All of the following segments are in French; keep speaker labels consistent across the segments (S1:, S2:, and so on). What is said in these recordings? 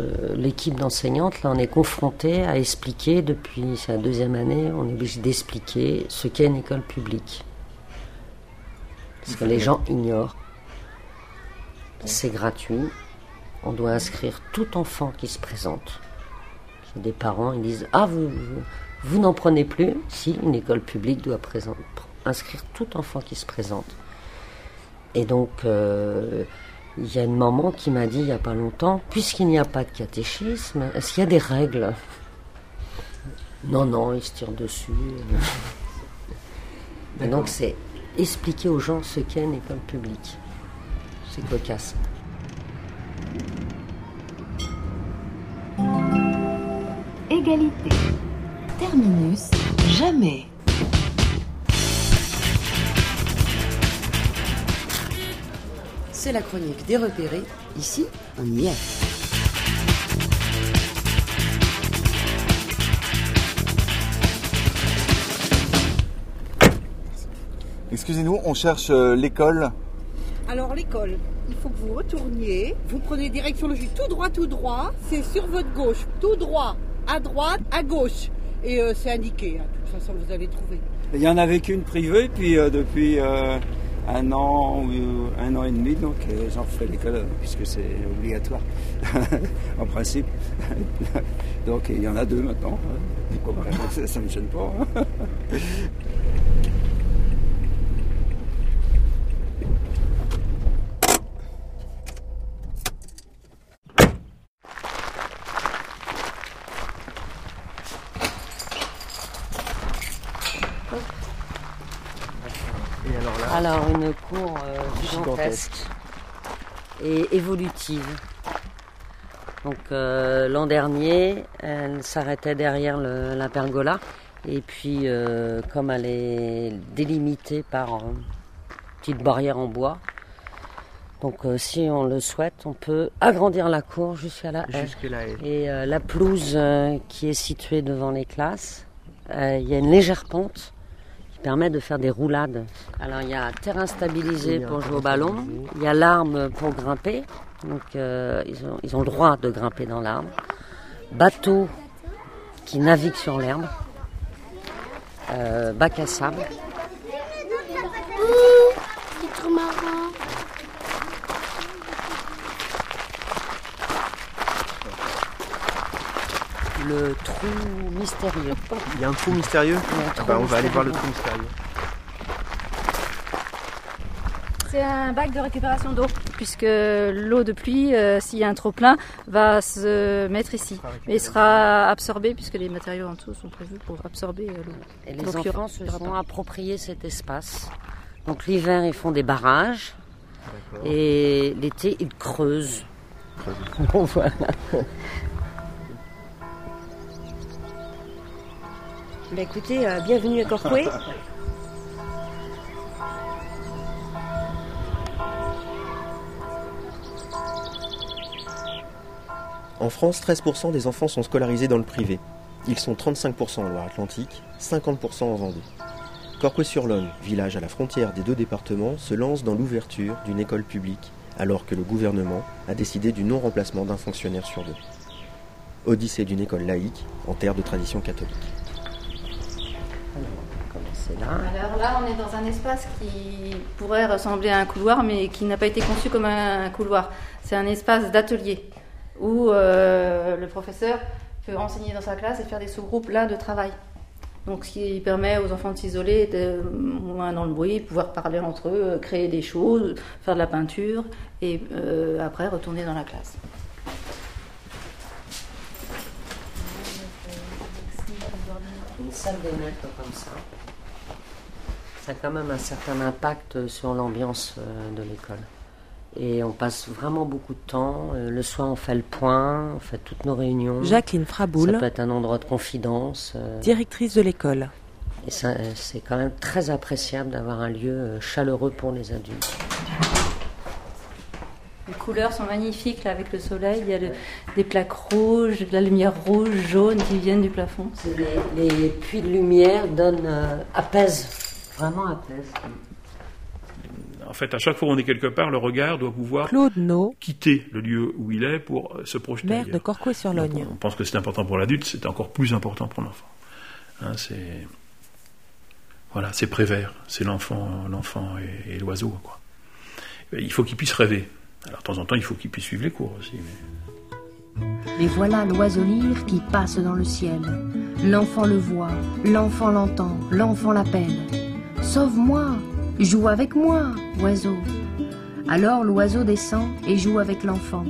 S1: Euh, l'équipe d'enseignantes, là, on est confronté à expliquer, depuis sa deuxième année, on est obligé d'expliquer ce qu'est une école publique. Parce que les gens ignorent. C'est gratuit. On doit inscrire tout enfant qui se présente. Des parents, ils disent Ah, vous, vous, n'en prenez plus? Si, une école publique doit inscrire tout enfant qui se présente. Et donc, euh, il y a une maman qui m'a dit il n'y a pas longtemps, puisqu'il n'y a pas de catéchisme, est-ce qu'il y a des règles? Non, non, ils se tirent dessus. Et donc c'est expliquer aux gens ce qu'est une école publique. C'est cocasse.
S2: Égalité. Terminus. Jamais.
S3: C'est la chronique des repérés. Ici, on y est.
S4: Excusez-nous, on cherche euh, l'école.
S5: Alors l'école, il faut que vous retourniez, vous prenez direction logique tout droit, tout droit, c'est sur votre gauche, tout droit, à droite, à gauche. Et euh, c'est indiqué, hein. de toute façon vous allez trouver.
S6: Il n'y en avait qu'une privée, puis euh, depuis un an ou un an et demi, donc j'en fais l'école puisque c'est obligatoire en principe. donc il y en a deux maintenant. Ça ne me gêne pas.
S1: Alors une cour euh, gigantesque et évolutive. Donc euh, l'an dernier, elle s'arrêtait derrière la pergola et puis euh, comme elle est délimitée par une petite barrière en bois, donc si on le souhaite, on peut agrandir la cour jusqu'à la haie. Et la pelouse qui est située devant les classes, il y a une légère pente permet de faire des roulades. Alors il y a terrain stabilisé pour jouer au ballon, il y a l'arme pour grimper, donc euh, ils, ont, le droit de grimper dans l'arbre. Bateau qui navigue sur l'herbe, euh, bac à sable. C'est trop marrant. Le trou mystérieux.
S7: Il y a un trou mystérieux bah, On va aller voir le trou mystérieux.
S8: C'est un bac de récupération d'eau, puisque l'eau de pluie, euh, s'il y a un trop plein, va se mettre ici. Mais il sera absorbé, puisque les matériaux en dessous sont prévus pour absorber euh, l'eau.
S1: Et les enfants se sont appropriés cet espace. Donc l'hiver, ils font des barrages. Et l'été, ils creusent. Bon, voilà.
S3: Bah euh, bienvenue à Corcoué.
S7: En France, 13% des enfants sont scolarisés dans le privé. Ils sont 35% en Loire-Atlantique, 50% en Vendée. Corcoué-sur-Logne, village à la frontière des deux départements, se lance dans l'ouverture d'une école publique, alors que le gouvernement a décidé du non-remplacement d'un fonctionnaire sur deux. Odyssée d'une école laïque en terre de tradition catholique.
S8: Alors là, on est dans un espace qui pourrait ressembler à un couloir, mais qui n'a pas été conçu comme un couloir. C'est un espace d'atelier où euh, le professeur peut enseigner dans sa classe et faire des sous-groupes là de travail. Donc, ce qui permet aux enfants de s'isoler, de moins dans le bruit, pouvoir parler entre eux, créer des choses, faire de la peinture et euh, après retourner dans la classe.
S1: Une salle des comme ça ça a quand même un certain impact sur l'ambiance euh, de l'école. Et on passe vraiment beaucoup de temps. Euh, le soir, on fait le point, on fait toutes nos réunions.
S2: Jacqueline Fraboul.
S1: Ça peut être un endroit de confidence.
S2: Euh. Directrice de l'école.
S1: Et c'est quand même très appréciable d'avoir un lieu chaleureux pour les adultes.
S8: Les couleurs sont magnifiques là, avec le soleil. Il y a des plaques rouges, de la lumière rouge, jaune qui viennent du plafond.
S1: Les, les, puits de lumière donnent, apaisent Vraiment apaise.
S9: fait, à chaque fois qu'on est quelque part, le regard doit pouvoir quitter le lieu où il est pour se projeter.
S2: Maire de Corcoué-sur-Logne.
S9: On pense que c'est important pour l'adulte, c'est encore plus important pour l'enfant. Hein, c'est voilà, c'est Prévert, c'est l'enfant, l'enfant et, l'oiseau. Quoi. Il faut qu'il puisse rêver. Alors de temps en temps, il faut qu'il puisse suivre les cours aussi.
S10: Mais... voilà l'oiseau lyre qui passe dans le ciel. L'enfant le voit, l'enfant l'entend, l'enfant l'appelle. Sauve-moi, joue avec moi, oiseau. Alors l'oiseau descend et joue avec l'enfant.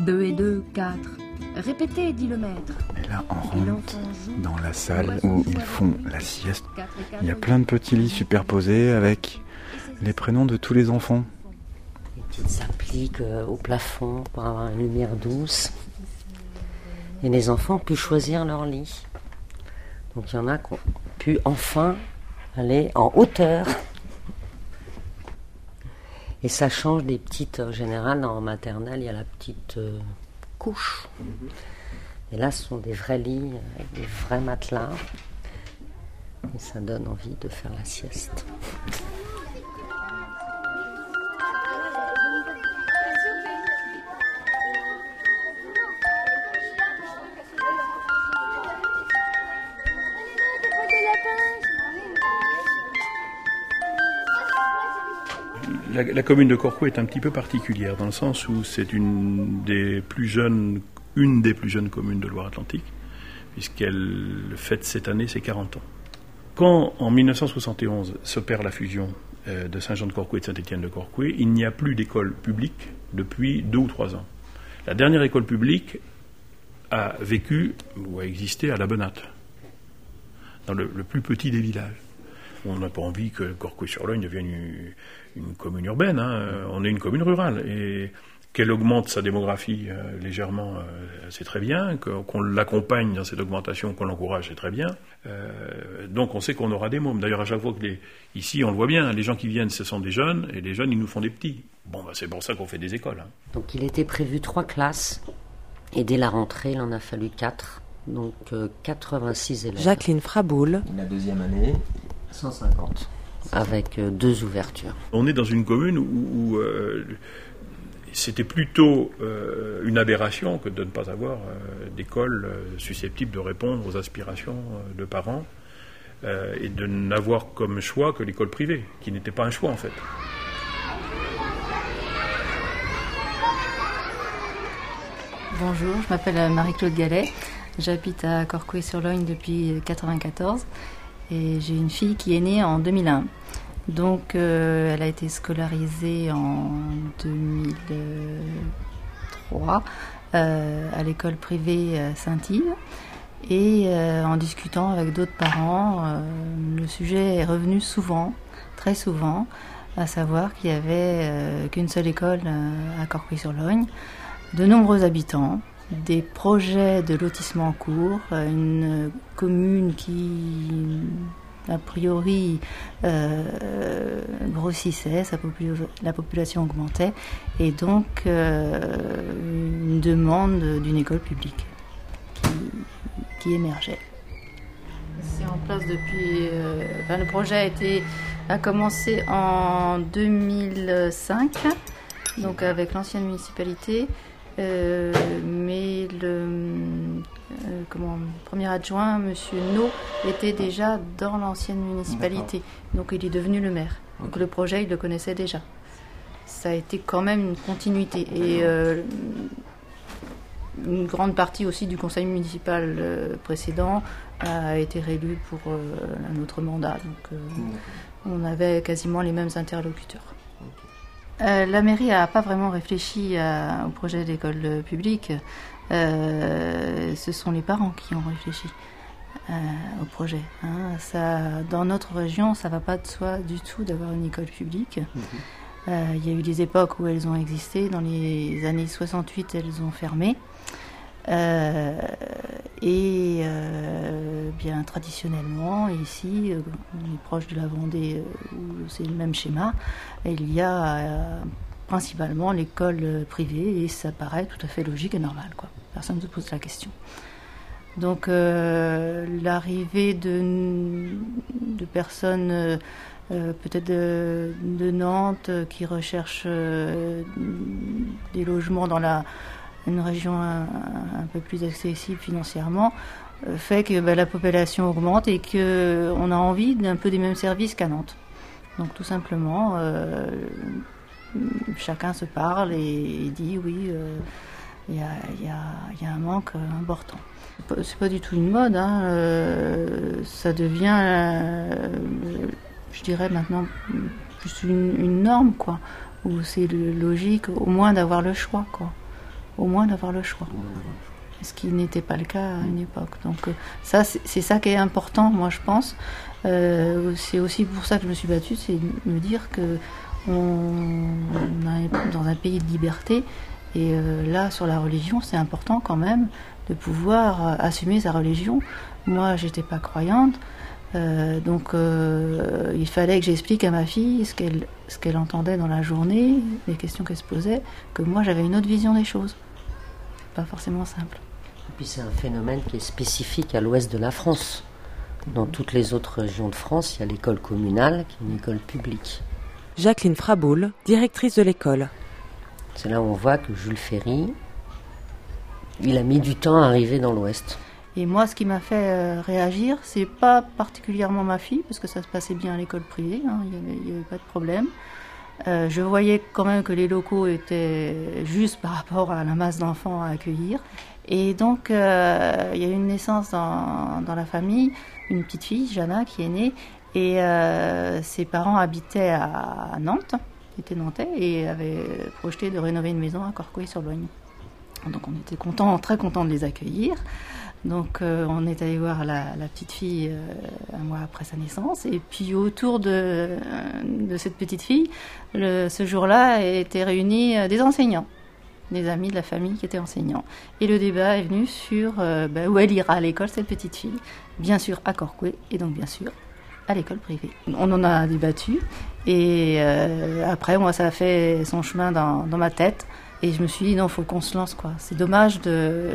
S10: Deux et deux, quatre. Répétez, dit le maître.
S11: Et là, on rentre dans la salle où ils font la sieste. Il y a plein de petits lits superposés avec les prénoms de tous les enfants.
S1: Ils s'appliquent euh, au plafond pour avoir une lumière douce. Et les enfants ont pu choisir leur lit. Donc il y en a qui ont pu enfin aller en hauteur. Et ça change des petites. En général, en maternelle, il y a la petite. Euh, couches. Et là, ce sont des vrais lits avec des vrais matelas. Et ça donne envie de faire la sieste.
S9: La, commune de Corcou est un petit peu particulière dans le sens où c'est une des plus jeunes, une des plus jeunes communes de Loire-Atlantique, puisqu'elle fête cette année ses 40 ans. Quand en 1971 s'opère la fusion euh, de Saint-Jean-de-Corcoué et de Saint-Étienne de Corcoué, il n'y a plus d'école publique depuis deux ou trois ans. La dernière école publique a vécu ou a existé à la Benate, dans le, plus petit des villages. On n'a pas envie que Corcoué-sur-Logne devienne une, une commune urbaine, hein. on est une commune rurale. Et qu'elle augmente sa démographie euh, légèrement, euh, c'est très bien. Qu'on l'accompagne dans cette augmentation, qu'on l'encourage, c'est très bien. Euh, donc on sait qu'on aura des mômes. D'ailleurs, à chaque fois que les, ici, on le voit bien, les gens qui viennent, ce sont des jeunes, et les jeunes, ils nous font des petits. Bon, bah, c'est pour ça qu'on fait des écoles. Hein.
S1: Donc il était prévu trois classes, et dès la rentrée, il en a fallu quatre. Donc 86 élèves.
S2: Jacqueline Fraboul.
S7: La deuxième année.
S1: 150 avec euh, deux ouvertures.
S9: On est dans une commune où, euh, c'était plutôt euh, une aberration que de ne pas avoir d'école susceptible de répondre aux aspirations de parents et de n'avoir comme choix que l'école privée, qui n'était pas un choix en fait.
S8: Bonjour, je m'appelle Marie-Claude Gallet. J'habite à Corcoué-sur-Logne depuis 1994 et j'ai une fille qui est née en 2001. Donc euh, elle a été scolarisée en 2003 euh, à l'école privée euh, Saint-Yves. Et en discutant avec d'autres parents, le sujet est revenu souvent, très souvent, à savoir qu'il n'y avait qu'une seule école à Corpuy-sur-Logne, de nombreux habitants, des projets de lotissement en cours, une commune qui a priori euh, grossissait, la population augmentait, et donc euh, une demande d'une école publique qui, émergeait. C'est en place depuis. Euh, le projet a, a commencé en 2005, donc avec l'ancienne municipalité. Euh, mais le euh, comment, premier adjoint, M. No, était déjà dans l'ancienne municipalité. Donc il est devenu le maire. Donc le projet, il le connaissait déjà. Ça a été quand même une continuité. Et euh, une grande partie aussi du conseil municipal précédent a été réélu pour un autre mandat. Donc on avait quasiment les mêmes interlocuteurs. Euh, la mairie n'a pas vraiment réfléchi au projet d'école publique. Euh, ce sont les parents qui ont réfléchi euh, au projet. Hein. Ça, dans notre région, ça ne va pas de soi du tout d'avoir une école publique. Mhm. Il y a eu des époques où elles ont existé. Dans les années 68, elles ont fermé. Euh, et euh, bien traditionnellement, ici, euh, proche de la Vendée, où c'est le même schéma, il y a principalement l'école privée et ça paraît tout à fait logique et normal. Quoi. Personne ne se pose la question. Donc l'arrivée de, de, personnes peut-être de, Nantes qui recherchent des logements dans la, une région un, peu plus accessible financièrement, fait que bah, la population augmente et qu'on a envie d'un peu des mêmes services qu'à Nantes. Donc tout simplement, chacun se parle et, dit oui, il y, a, un manque important. C'est pas du tout une mode, hein, euh, ça devient, euh, je dirais maintenant, plus une, norme, quoi, où c'est logique au moins d'avoir le choix, quoi. Au moins d'avoir le choix. Ce qui n'était pas le cas à une époque. Donc euh, ça, c'est ça qui est important, moi je pense. c'est aussi pour ça que je me suis battue, c'est de me dire que on, est dans un pays de liberté et là, sur la religion, c'est important quand même de pouvoir euh, assumer sa religion. Moi, j'étais pas croyante, euh, donc euh, il fallait que j'explique à ma fille ce qu'elle ce qu'elle entendait dans la journée, les questions qu'elle se posait, que moi j'avais une autre vision des choses. Pas forcément simple.
S1: Et puis c'est un phénomène qui est spécifique à l'ouest de la France. Dans toutes les autres régions de France, il y a l'école communale qui est une école publique.
S2: Jacqueline Fraboul, directrice de l'école.
S1: C'est là où on voit que Jules Ferry, il a mis du temps à arriver dans l'Ouest.
S8: Et moi, ce qui m'a fait euh, réagir, c'est pas particulièrement ma fille, parce que ça se passait bien à l'école privée, hein, il n'y avait, pas de problème. Euh, je voyais quand même que les locaux étaient justes par rapport à la masse d'enfants à accueillir. Et donc, euh, il y a eu une naissance dans, dans, la famille, une petite fille, Jana, qui est née, et ses parents habitaient à Nantes, étaient nantais, et avaient projeté de rénover une maison à Corcoué-sur-Loigne. Donc on était content, très content de les accueillir. Donc euh, on est allé voir la, petite fille euh, un mois après sa naissance. Et puis autour de, cette petite fille, ce jour-là, étaient réunis euh, des enseignants, des amis de la famille qui étaient enseignants. Et le débat est venu sur bah, où elle ira à l'école, cette petite fille. Bien sûr à Corcoué et donc bien sûr à l'école privée. On en a débattu et après moi ça a fait son chemin dans ma tête. Et je me suis dit, non, il faut qu'on se lance. quoi. C'est dommage de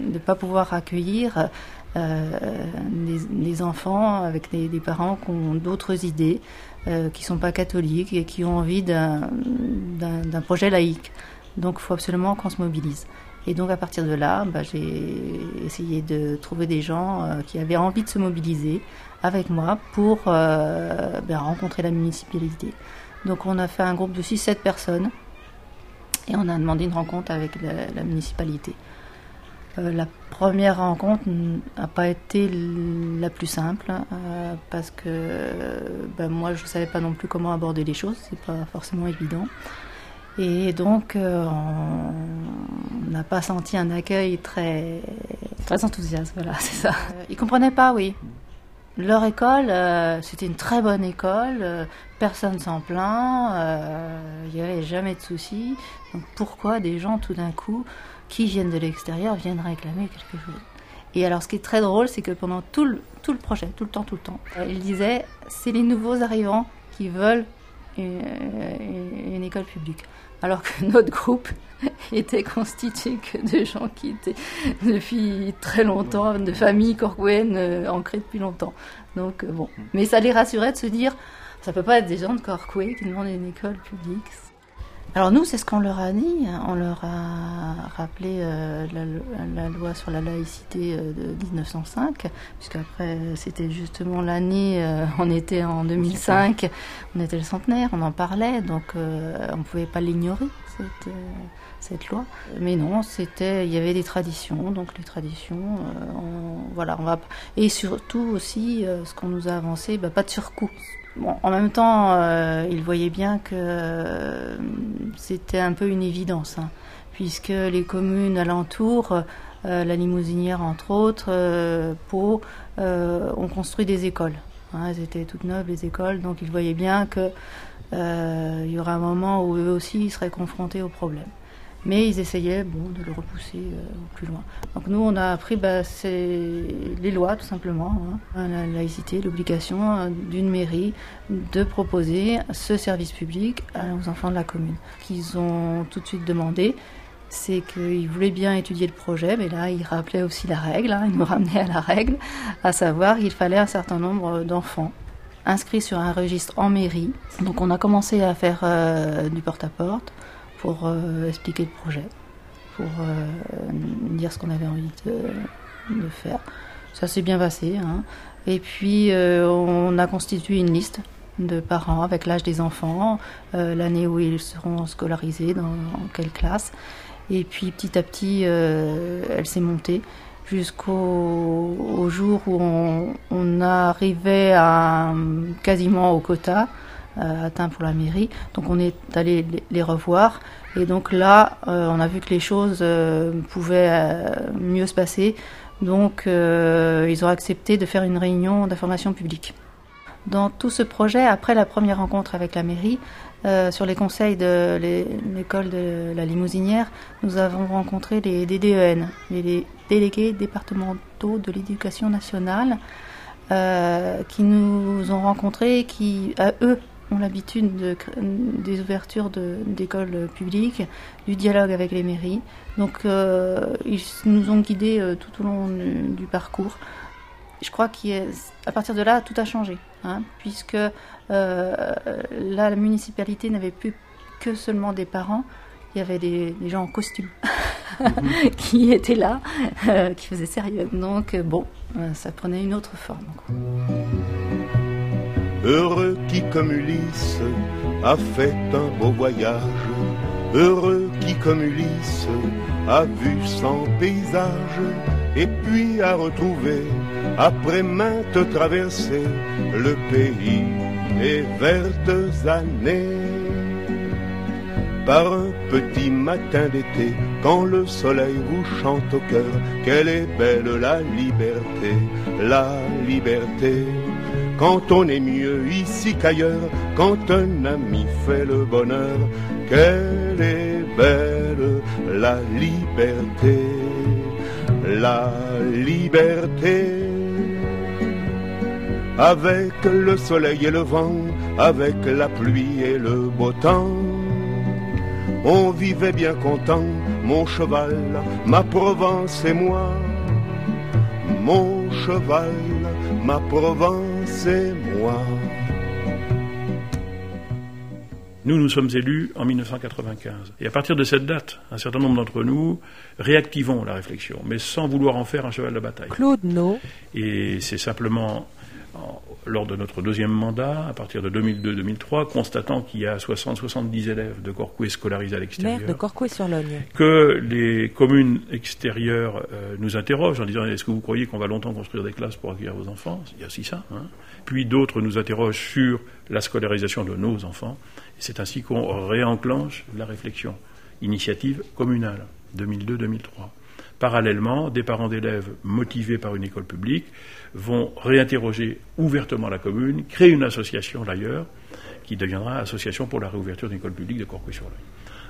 S8: ne pas pouvoir accueillir euh, des, enfants avec des, parents qui ont d'autres idées, euh, qui ne sont pas catholiques et qui ont envie d'un projet laïque. Donc il faut absolument qu'on se mobilise. Et donc à partir de là, bah, j'ai essayé de trouver des gens euh, qui avaient envie de se mobiliser avec moi pour euh, ben, rencontrer la municipalité. Donc on a fait un groupe de 6-7 personnes et on a demandé une rencontre avec la, municipalité. Euh, la première rencontre n'a pas été la plus simple euh, parce que ben, moi je ne savais pas non plus comment aborder les choses, c'est pas forcément évident. Et donc euh, on n'a pas senti un accueil très, très enthousiaste, voilà, c'est ça. Ils comprenaient pas, oui. Leur école, euh, c'était une très bonne école, euh, personne s'en plaint, euh, il n'y avait jamais de soucis. Donc pourquoi des gens tout d'un coup qui viennent de l'extérieur viennent réclamer quelque chose? Et alors ce qui est très drôle, c'est que pendant tout le, tout le projet, tout le temps, tout le temps, ils disaient c'est les nouveaux arrivants qui veulent une école publique alors que notre groupe était constitué que de gens qui étaient depuis très longtemps, de familles corcouennes euh, ancrées depuis longtemps. Donc euh, bon, mais ça les rassurait de se dire, ça peut pas être des gens de Corcoué qui demandent une école publique. Alors nous, c'est ce qu'on leur a dit. On leur a rappelé euh, la, loi sur la laïcité euh, de 1905, puisqu'après c'était justement l'année, euh, on était en 2005, on était le centenaire, on en parlait, donc on ne pouvait pas l'ignorer cette, cette loi. Mais non, c'était, il y avait des traditions, donc les traditions, voilà, on va et surtout aussi ce qu'on nous a avancé, bah, pas de surcoût en même temps, euh, il voyait bien que euh, c'était un peu une évidence, hein, puisque les communes alentours, euh, la Limousinière entre autres, Pau, ont construit des écoles. Hein, elles étaient toutes neuves, les écoles, donc il voyait bien qu'il y aurait un moment où eux aussi seraient confrontés aux problèmes. Mais ils essayaient bon, de le repousser euh, plus loin. Donc nous, on a appris bah, les lois, tout simplement. Hein. La laïcité, l'obligation euh, d'une mairie de proposer ce service public aux enfants de la commune. Qu'ils ont tout de suite demandé, c'est qu'ils voulaient bien étudier le projet, mais là, ils rappelaient aussi la règle, hein, ils nous ramenaient à la règle, à savoir qu'il fallait un certain nombre d'enfants inscrits sur un registre en mairie. Donc on a commencé à faire du porte-à-porte pour expliquer le projet, pour dire ce qu'on avait envie de, faire. Ça s'est bien passé. Hein. Et puis on a constitué une liste de parents avec l'âge des enfants, euh, l'année où ils seront scolarisés, dans, quelle classe. Et puis petit à petit, euh, elle s'est montée jusqu'au jour où on, arrivait à, quasiment au quota euh, atteint pour la mairie. Donc on est allé les, revoir. Et donc là, on a vu que les choses pouvaient mieux se passer. Donc ils ont accepté de faire une réunion d'information publique. Dans tout ce projet, après la première rencontre avec la mairie, euh, sur les conseils de l'école de la Limousinière, nous avons rencontré les DDEN, les délégués départementaux de l'éducation nationale, euh, qui nous ont rencontrés, qui, à eux, ont l'habitude de, des ouvertures d'écoles publiques, du dialogue avec les mairies. Donc, euh, ils nous ont guidés tout au long du parcours je crois qu'à partir de là, tout a changé, hein, puisque euh, là, la municipalité n'avait plus que seulement des parents, il y avait des, gens en costume mhm. qui étaient là, euh, qui faisaient sérieux. Donc, bon, euh, ça prenait une autre forme.
S12: Heureux qui, comme Ulysse, a fait un beau voyage. Heureux qui, comme Ulysse, a vu son paysage et puis a retrouvé, après maintes traversées, le pays et vertes années. Par un petit matin d'été, quand le soleil vous chante au cœur, quelle est belle la liberté, la liberté. Quand on est mieux ici qu'ailleurs, quand un ami fait le bonheur, quelle est belle la liberté la liberté. Avec le soleil et le vent, avec la pluie et le beau temps, on vivait bien content, mon cheval, ma Provence et moi. Mon cheval, ma Provence et moi.
S9: Nous, nous sommes élus en 1995. Et à partir de cette date, un certain nombre d'entre nous réactivons la réflexion, mais sans vouloir en faire un cheval de bataille.
S2: Claude No.
S9: Et c'est simplement lors de notre deuxième mandat, à partir de 2002-2003, constatant qu'il y a 60-70 élèves de Corcoué scolarisés à l'extérieur.
S2: Maire de Corcoué-sur-Logne.
S9: Que les communes extérieures euh, nous interrogent en disant est-ce que vous croyez qu'on va longtemps construire des classes pour accueillir vos enfants? Il y a aussi ça. Hein. Puis d'autres nous interrogent sur la scolarisation de nos enfants. C'est ainsi qu'on réenclenche la réflexion. Initiative communale, 2002-2003. Parallèlement, des parents d'élèves motivés par une école publique vont réinterroger ouvertement la commune, créer une association d'ailleurs, qui deviendra Association pour la réouverture d'une école publique de Corcoué-sur-Loire.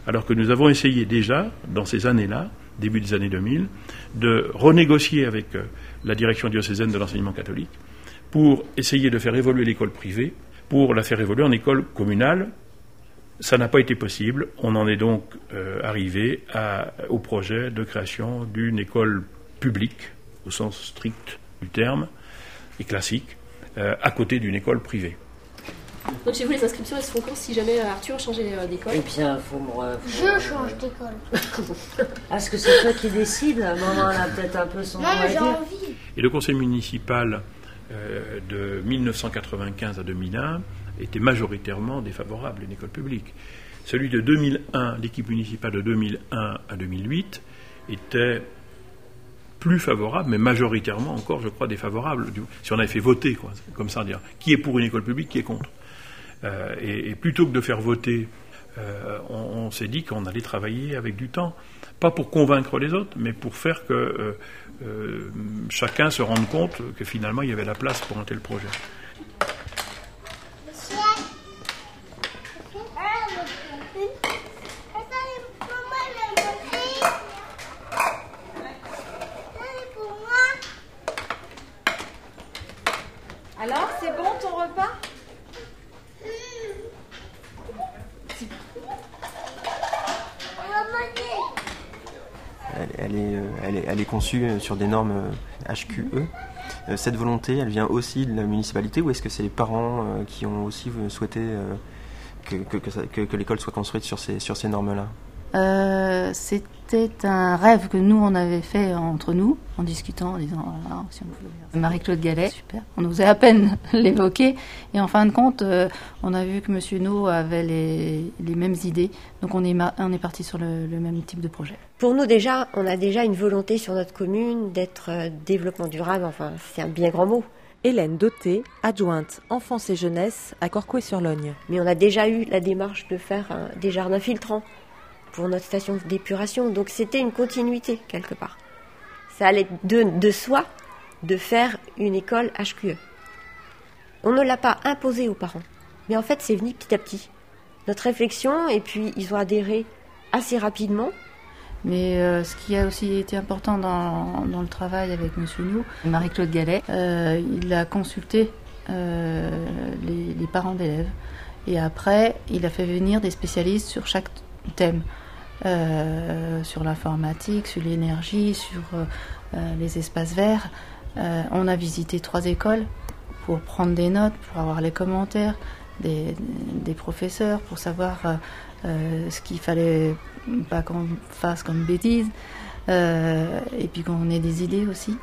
S9: Alors que nous avons essayé déjà, dans ces années-là, début des années 2000, de renégocier avec euh, la direction diocésaine de l'enseignement catholique pour essayer de faire évoluer l'école privée, pour la faire évoluer en école communale ça n'a pas été possible. On en est donc euh, arrivé au projet de création d'une école publique, au sens strict du terme, et classique, euh, à côté d'une école privée.
S13: Donc chez vous, les inscriptions, elles se font quand si jamais euh, Arthur changeait d'école?
S1: Eh bien, faut me...
S14: Je change d'école.
S1: Est-ce que c'est toi qui décides Maman, elle a peut-être un peu son
S14: Non, j'ai envie.
S9: Et le conseil municipal de 1995 à 2001 était majoritairement défavorable à une école publique. Celui de 2001, l'équipe municipale de 2001 à 2008, était plus favorable, mais majoritairement encore, je crois, défavorable. Si on avait fait voter, comme ça, dire qui est pour une école publique, qui est contre. Euh, et, plutôt que de faire voter, euh, on, s'est dit qu'on allait travailler avec du temps, pas pour convaincre les autres, mais pour faire que euh, chacun se rende compte que finalement il y avait la place pour un tel projet. Alors, c'est bon ton repas?
S7: Elle, elle est. Euh, elle est, conçue euh, sur des normes euh, HQE. Euh, cette volonté, elle vient aussi de la municipalité ou est-ce que c'est les parents qui ont aussi souhaité que, l'école soit construite sur ces normes-là?
S8: Euh, C'était un rêve que nous, on avait fait entre nous, en discutant, en disant, si on pouvait... Marie-Claude Gallet, super. On osait à peine l'évoquer. Et en fin de compte, euh, on a vu que M. No avait les, les, mêmes idées. Donc on est, on est parti sur le, le, même type de projet.
S14: Pour nous, déjà, on a déjà une volonté sur notre commune d'être euh, développement durable. Enfin, c'est un bien grand mot.
S2: Hélène Doté, adjointe enfance et jeunesse à Corcoué-sur-Logne.
S14: Mais on a déjà eu la démarche de faire des jardins filtrants pour notre station d'épuration, donc c'était une continuité quelque part. Ça allait de, soi de faire une école HQE. On ne l'a pas imposé aux parents, mais en fait c'est venu petit à petit. Notre réflexion, et puis ils ont adhéré assez rapidement,
S8: mais euh, ce qui a aussi été important dans, le travail avec M. Nou, Marie-Claude Gallet, euh, il a consulté euh, les, parents d'élèves. Et après, il a fait venir des spécialistes sur chaque thème. Sur l'informatique, sur l'énergie, sur les espaces verts. on a visité trois écoles pour prendre des notes, pour avoir les commentaires des, professeurs, pour savoir ce qu'il fallait pas qu'on fasse comme bêtise, euh, et puis qu'on ait des idées aussi.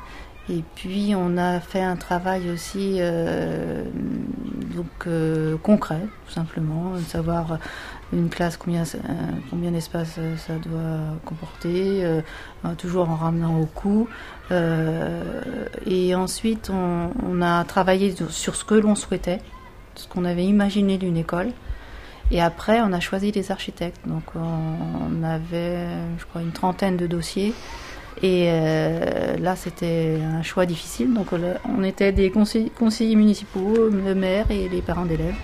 S8: Et puis on a fait un travail aussi euh, donc euh, concret, tout simplement, de savoir une classe combien combien d'espace ça doit comporter, toujours en ramenant au coût. et ensuite on, a travaillé sur ce que l'on souhaitait, ce qu'on avait imaginé d'une école. Et après, on a choisi les architectes. Donc, on avait, je crois, une trentaine de dossiers. Et euh, là, c'était un choix difficile. Donc, on était des conseillers municipaux, le maire et les parents d'élèves.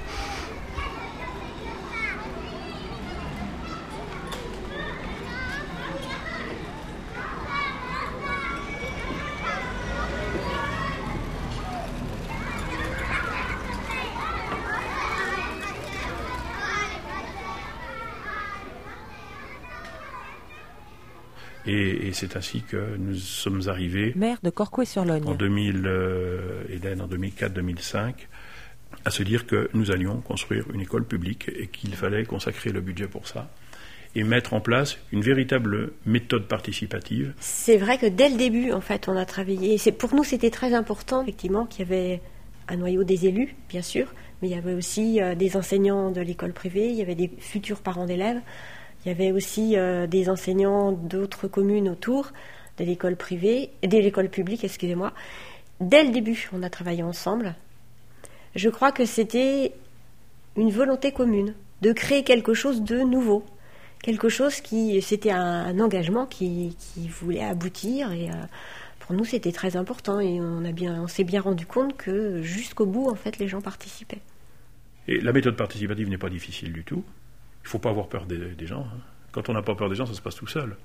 S9: Et, c'est ainsi que nous sommes arrivés.
S2: Maire de Corcoué-sur-Logne.
S9: En 2000, euh, Hélène, en 2004-2005, à se dire que nous allions construire une école publique et qu'il fallait consacrer le budget pour ça et mettre en place une véritable méthode participative.
S14: C'est vrai que dès le début, en fait, on a travaillé. C'est pour nous, c'était très important, effectivement, qu'il y avait un noyau des élus, bien sûr, mais il y avait aussi euh, des enseignants de l'école privée, il y avait des futurs parents d'élèves. Il y avait aussi euh, des enseignants d'autres communes autour de l'école privée, de l'école publique, excusez-moi. Dès le début, on a travaillé ensemble. Je crois que c'était une volonté commune de créer quelque chose de nouveau, quelque chose qui, c'était un, engagement qui, voulait aboutir et euh, pour nous c'était très important et on on s'est bien rendu compte que jusqu'au bout en fait les gens participaient.
S9: Et la méthode participative n'est pas difficile du tout. Il ne faut pas avoir peur des, gens. Hein. Quand on n'a pas peur des gens, ça se passe tout seul.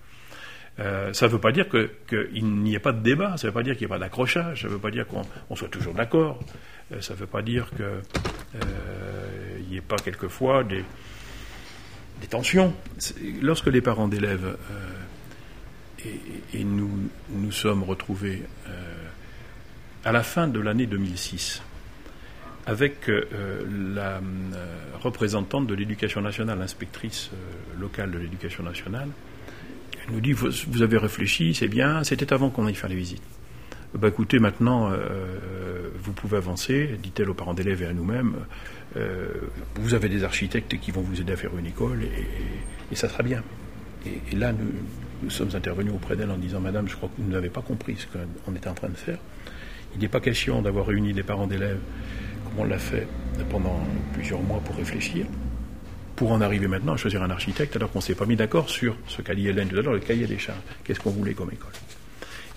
S9: Euh, ça ne veut pas dire qu'il n'y ait pas de débat, ça ne veut pas dire qu'il n'y ait pas d'accrochage, ça ne veut pas dire qu'on soit toujours d'accord, euh, ça ne veut pas dire qu'il euh, n'y ait pas quelquefois des, des tensions. Lorsque les parents d'élèves et, nous nous sommes retrouvés à la fin de l'année 2006, avec euh, la euh, représentante de l'éducation nationale, l'inspectrice euh, locale de l'éducation nationale. Elle nous dit vous, avez réfléchi, c'est bien, c'était avant qu'on aille faire les visites. Bah, écoutez, maintenant, vous pouvez avancer, dit-elle aux parents d'élèves et à nous-mêmes. vous avez des architectes qui vont vous aider à faire une école et, ça sera bien. Et, là, nous, nous, sommes intervenus auprès d'elle en disant Madame, je crois que vous n'avez pas compris ce qu'on était en train de faire. Il n'est pas question d'avoir réuni des parents d'élèves on l'a fait pendant plusieurs mois pour réfléchir, pour en arriver maintenant à choisir un architecte alors qu'on ne s'est pas mis d'accord sur ce qu'a dit Hélène tout à l'heure, le cahier des charges. Qu'est-ce qu'on voulait comme école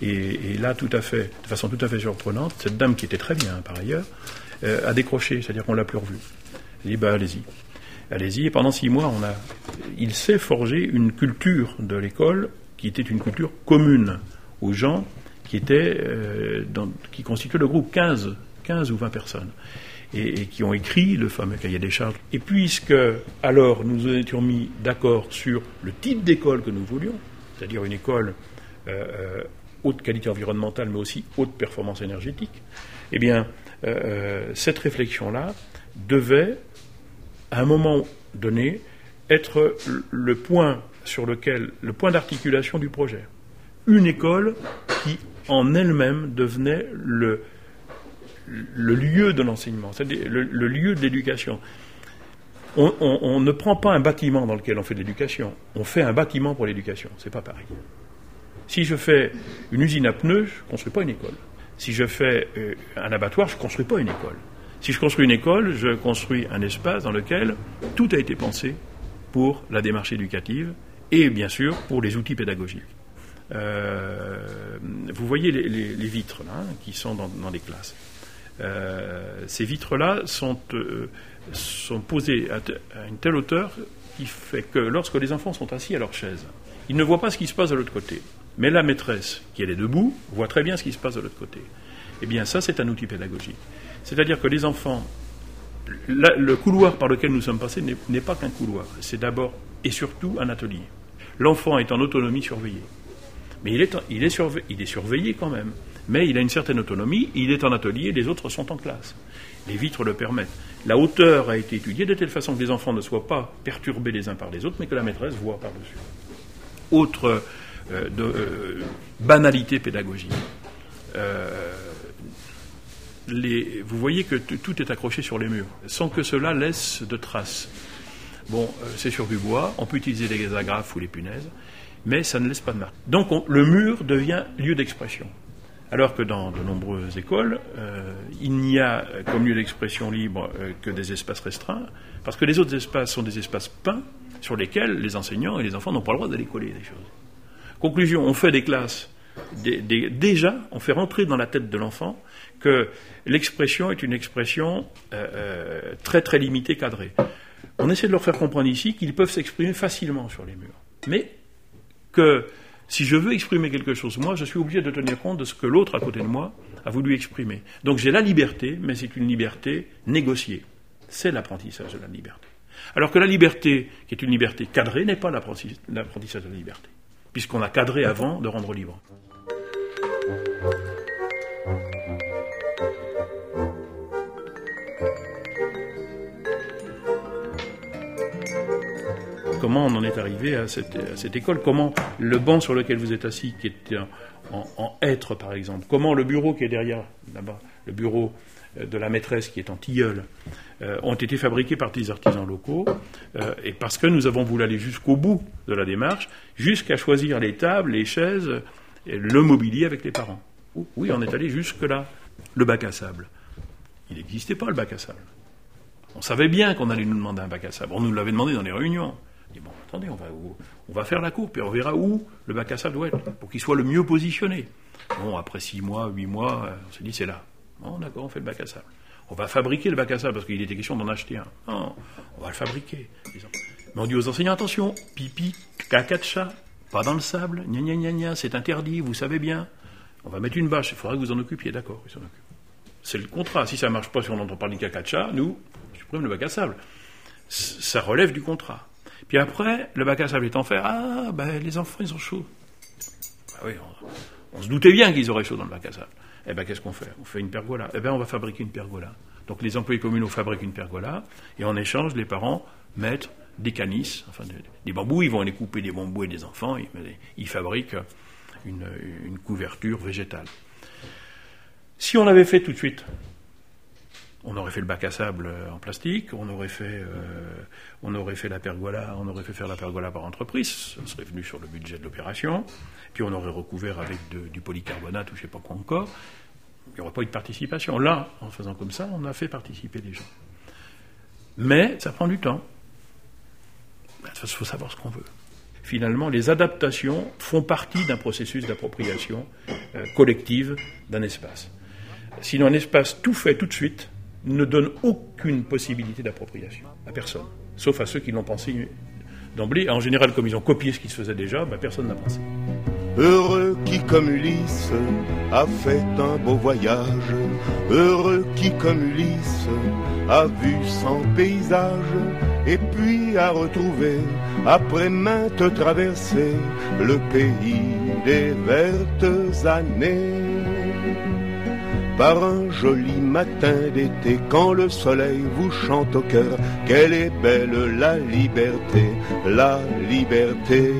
S9: et, là, tout à fait, de façon tout à fait surprenante, cette dame qui était très bien par ailleurs, euh, a décroché, c'est-à-dire qu'on l'a plus revue. Elle dit bah allez-y, allez-y. Et pendant six mois, on a, il s'est forgé une culture de l'école qui était une culture commune aux gens qui étaient, euh, qui constituaient le groupe 15 15 ou 20 personnes, et, qui ont écrit le fameux cahier des charges. Et puisque, alors, nous étions mis d'accord sur le type d'école que nous voulions, c'est-à-dire une école euh, euh, haute qualité environnementale, mais aussi haute performance énergétique, eh bien, cette réflexion-là devait, à un moment donné, être le point sur lequel, le point d'articulation du projet. Une école qui, en elle-même, devenait le, le lieu de l'enseignement, c'est-à-dire le, lieu de l'éducation. On, ne prend pas un bâtiment dans lequel on fait de l'éducation, on fait un bâtiment pour l'éducation, c'est pas pareil. Si je fais une usine à pneus, je ne construis pas une école. Si je fais euh, un abattoir, je ne construis pas une école. Si je construis une école, je construis un espace dans lequel tout a été pensé pour la démarche éducative et bien sûr pour les outils pédagogiques. Euh, vous voyez les, vitres là, hein, qui sont dans, les classes. Euh, ces vitres-là sont, euh, posées à, une telle hauteur qui fait que lorsque les enfants sont assis à leur chaise, ils ne voient pas ce qui se passe de l'autre côté. Mais la maîtresse, qui est debout, voit très bien ce qui se passe de l'autre côté. Eh bien, ça, c'est un outil pédagogique. C'est-à-dire que les enfants, le couloir par lequel nous sommes passés n'est pas qu'un couloir, c'est d'abord et surtout un atelier. L'enfant est en autonomie surveillée. Mais il, est il est surveillé quand même. Mais il a une certaine autonomie, il est en atelier, les autres sont en classe. Les vitres le permettent. La hauteur a été étudiée de telle façon que les enfants ne soient pas perturbés les uns par les autres, mais que la maîtresse voit par-dessus. Autre euh, euh, banalité pédagogique. Euh, vous voyez que tout est accroché sur les murs, sans que cela laisse de traces. Bon, c'est sur du bois, on peut utiliser les agrafes ou les punaises, mais ça ne laisse pas de marque. Donc le mur devient lieu d'expression. Alors que dans de nombreuses écoles, euh, il n'y a comme lieu d'expression libre euh, que des espaces restreints, parce que les autres espaces sont des espaces peints sur lesquels les enseignants et les enfants n'ont pas le droit d'aller coller des choses. Conclusion, on fait des classes, déjà, on fait rentrer dans la tête de l'enfant que l'expression est une expression euh, très très limitée, cadrée. On essaie de leur faire comprendre ici qu'ils peuvent s'exprimer facilement sur les murs. Mais que si je veux exprimer quelque chose, moi, je suis obligé de tenir compte de ce que l'autre à côté de moi a voulu exprimer. Donc j'ai la liberté, mais c'est une liberté négociée. C'est l'apprentissage de la liberté. Alors que la liberté, qui est une liberté cadrée, n'est pas l'apprentissage de la liberté, puisqu'on a cadré avant de rendre libre. Comment on en est arrivé à cette, école, comment le banc sur lequel vous êtes assis, qui est en, être par exemple, comment le bureau qui est derrière là-bas, le bureau euh, de la maîtresse qui est en tilleul, euh, ont été fabriqués par des artisans locaux, euh, et parce que nous avons voulu aller jusqu'au bout de la démarche, jusqu'à choisir les tables, les chaises, et le mobilier avec les parents. Oui, on est allé jusque-là. Le bac à sable. Il n'existait pas le bac à sable. On savait bien qu'on allait nous demander un bac à sable. On nous l'avait demandé dans les réunions bon, attendez, on va, faire la coupe et on verra où le bac à sable doit être pour qu'il soit le mieux positionné. Bon, après six mois, huit mois, on s'est dit c'est là. Bon, d'accord, on fait le bac à sable. On va fabriquer le bac à sable parce qu'il était question d'en acheter un. Non, on va le fabriquer. Mais on dit aux enseignants attention, pipi, caca de chat, pas dans le sable, gna gna gna gna, c'est interdit, vous savez bien. On va mettre une bâche, il faudra que vous en occupiez, d'accord, C'est le contrat. Si ça ne marche pas, si on entend parler de caca nous, on supprime le bac à sable. Ça relève du contrat. Puis après, le bac à sable étant fait, ah, ben les enfants, ils ont chaud. Ben oui, on, se doutait bien qu'ils auraient chaud dans le bac à sable. Eh bien, qu'est-ce qu'on fait? On fait une pergola. Eh bien, on va fabriquer une pergola. Donc, les employés communaux fabriquent une pergola, et en échange, les parents mettent des canisses, enfin des, bambous, ils vont aller couper des bambous et des enfants, ils, fabriquent une, une couverture végétale. Si on l'avait fait tout de suite, on aurait fait le bac à sable euh, en plastique, on aurait fait, euh, on aurait fait la pergola, on aurait fait faire la pergola par entreprise, ça serait venu sur le budget de l'opération, puis on aurait recouvert avec du polycarbonate ou je ne sais pas quoi encore. Il n'y aurait pas eu de participation. Là, en faisant comme ça, on a fait participer les gens. Mais ça prend du temps. Il faut savoir ce qu'on veut. Finalement, les adaptations font partie d'un processus d'appropriation euh, collective d'un espace. Sinon, un espace tout fait tout de suite, ne donne aucune possibilité d'appropriation à personne, sauf à ceux qui l'ont pensé d'emblée. En général, comme ils ont copié ce qui se faisait déjà, ben, personne n'a pensé.
S12: Heureux qui comme Ulysse a fait un beau voyage, heureux qui comme Ulysse a vu son paysage, et puis à retrouver, après maintes traversées, le pays des vertes années. Par un joli matin d'été, quand le soleil vous chante au cœur, quelle est belle la liberté, la liberté.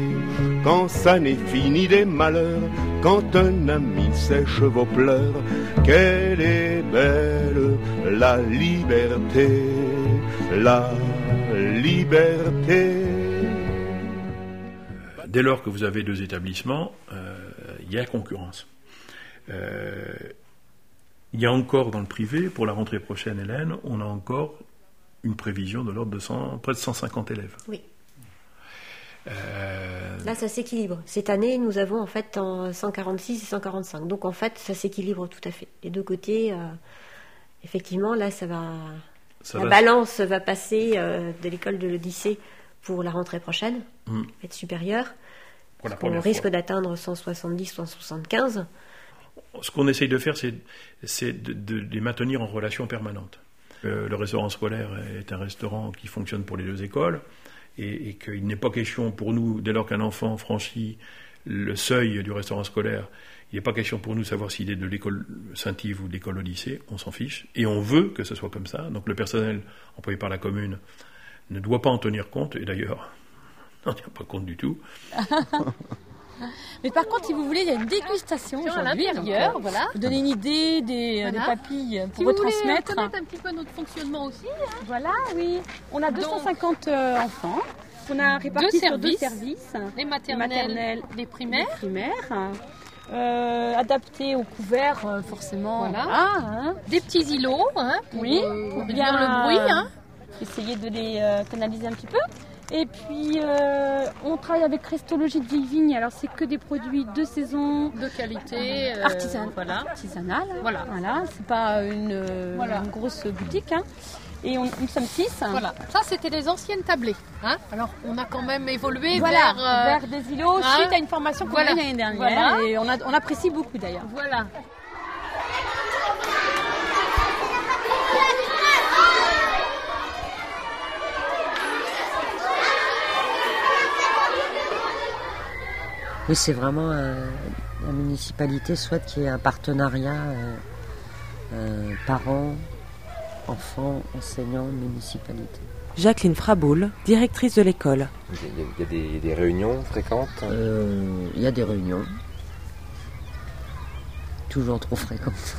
S12: Quand ça n'est fini des malheurs, quand un ami sèche vos pleurs, quelle est belle la liberté, la liberté.
S9: Dès lors que vous avez deux établissements, euh, il y a concurrence. Euh, il y a encore dans le privé, pour la rentrée prochaine, Hélène, on a encore une prévision de l'ordre de 100, près de 150 élèves.
S14: Oui. Là, ça s'équilibre. Cette année, nous avons en fait en 146 et 145. Donc en fait, ça s'équilibre tout à fait. Les deux côtés, euh, effectivement, là, ça va.
S9: Ça
S14: la
S9: va-
S14: balance va passer euh, de l'école de l'Odyssée pour la rentrée prochaine,
S9: Mm.
S14: être supérieure.
S9: Pour la
S14: on risque d'atteindre 170, 175.
S9: Ce qu'on essaye de faire, c'est de, les maintenir en relation permanente. Euh, le restaurant scolaire est un restaurant qui fonctionne pour les deux écoles et, qu'il n'est pas question pour nous, dès lors qu'un enfant franchit le seuil du restaurant scolaire, il n'est pas question pour nous de savoir s'il est de l'école Saint-Yves ou de l'école lycée, on s'en fiche. Et on veut que ce soit comme ça. Donc le personnel employé par la commune ne doit pas en tenir compte, et d'ailleurs, n'en tient pas compte du tout.
S15: Mais par contre, si vous voulez, il y a une dégustation aujourd'hui.
S13: l'intérieur,
S15: donc, euh,
S13: voilà.
S15: Vous donner une idée des, euh, des papilles pour
S13: Si vous voulez
S15: retransmettre.
S13: connaître un petit peu notre fonctionnement aussi, hein.
S15: Voilà, oui. On a
S13: Donc,
S15: 250 euh, enfants. On a réparti
S13: deux
S15: sur deux
S13: services, les maternelles,
S15: maternelles,
S13: les primaires.
S15: les primaires. Euh, adaptés au couvert, euh, forcément.
S13: Voilà.
S15: hein.
S13: Des petits îlots, hein, pour,
S15: oui, pour
S13: réduire
S15: bien
S13: le bruit. Hein.
S15: Essayer de les euh, canaliser un petit peu. Et puis, euh, on travaille avec Christologie de Vieille Vigne. Alors, c'est que des produits de saison.
S13: De qualité. euh,
S15: Artisan-
S13: Voilà.
S15: artisanal.
S13: Voilà.
S15: Voilà, c'est pas une, euh,
S13: Voilà.
S15: une grosse boutique. hein. Et on, nous sommes six.
S13: Voilà, ça c'était les anciennes tablées. Hein Alors on a quand même évolué
S15: Voilà,
S13: vers, euh,
S15: vers des îlots
S13: hein
S15: suite à une formation qu'on a l'année dernière.
S13: Voilà.
S15: Et on, a- on apprécie beaucoup d'ailleurs.
S13: Voilà.
S1: Oui, c'est vraiment euh, la municipalité souhaite qu'il y ait un partenariat euh, euh, parents, enfants, enseignants, municipalité.
S2: Jacqueline Fraboul, directrice de l'école.
S16: Il y a, il y a des, des réunions fréquentes?
S1: Euh, Il y a des réunions, toujours trop fréquentes.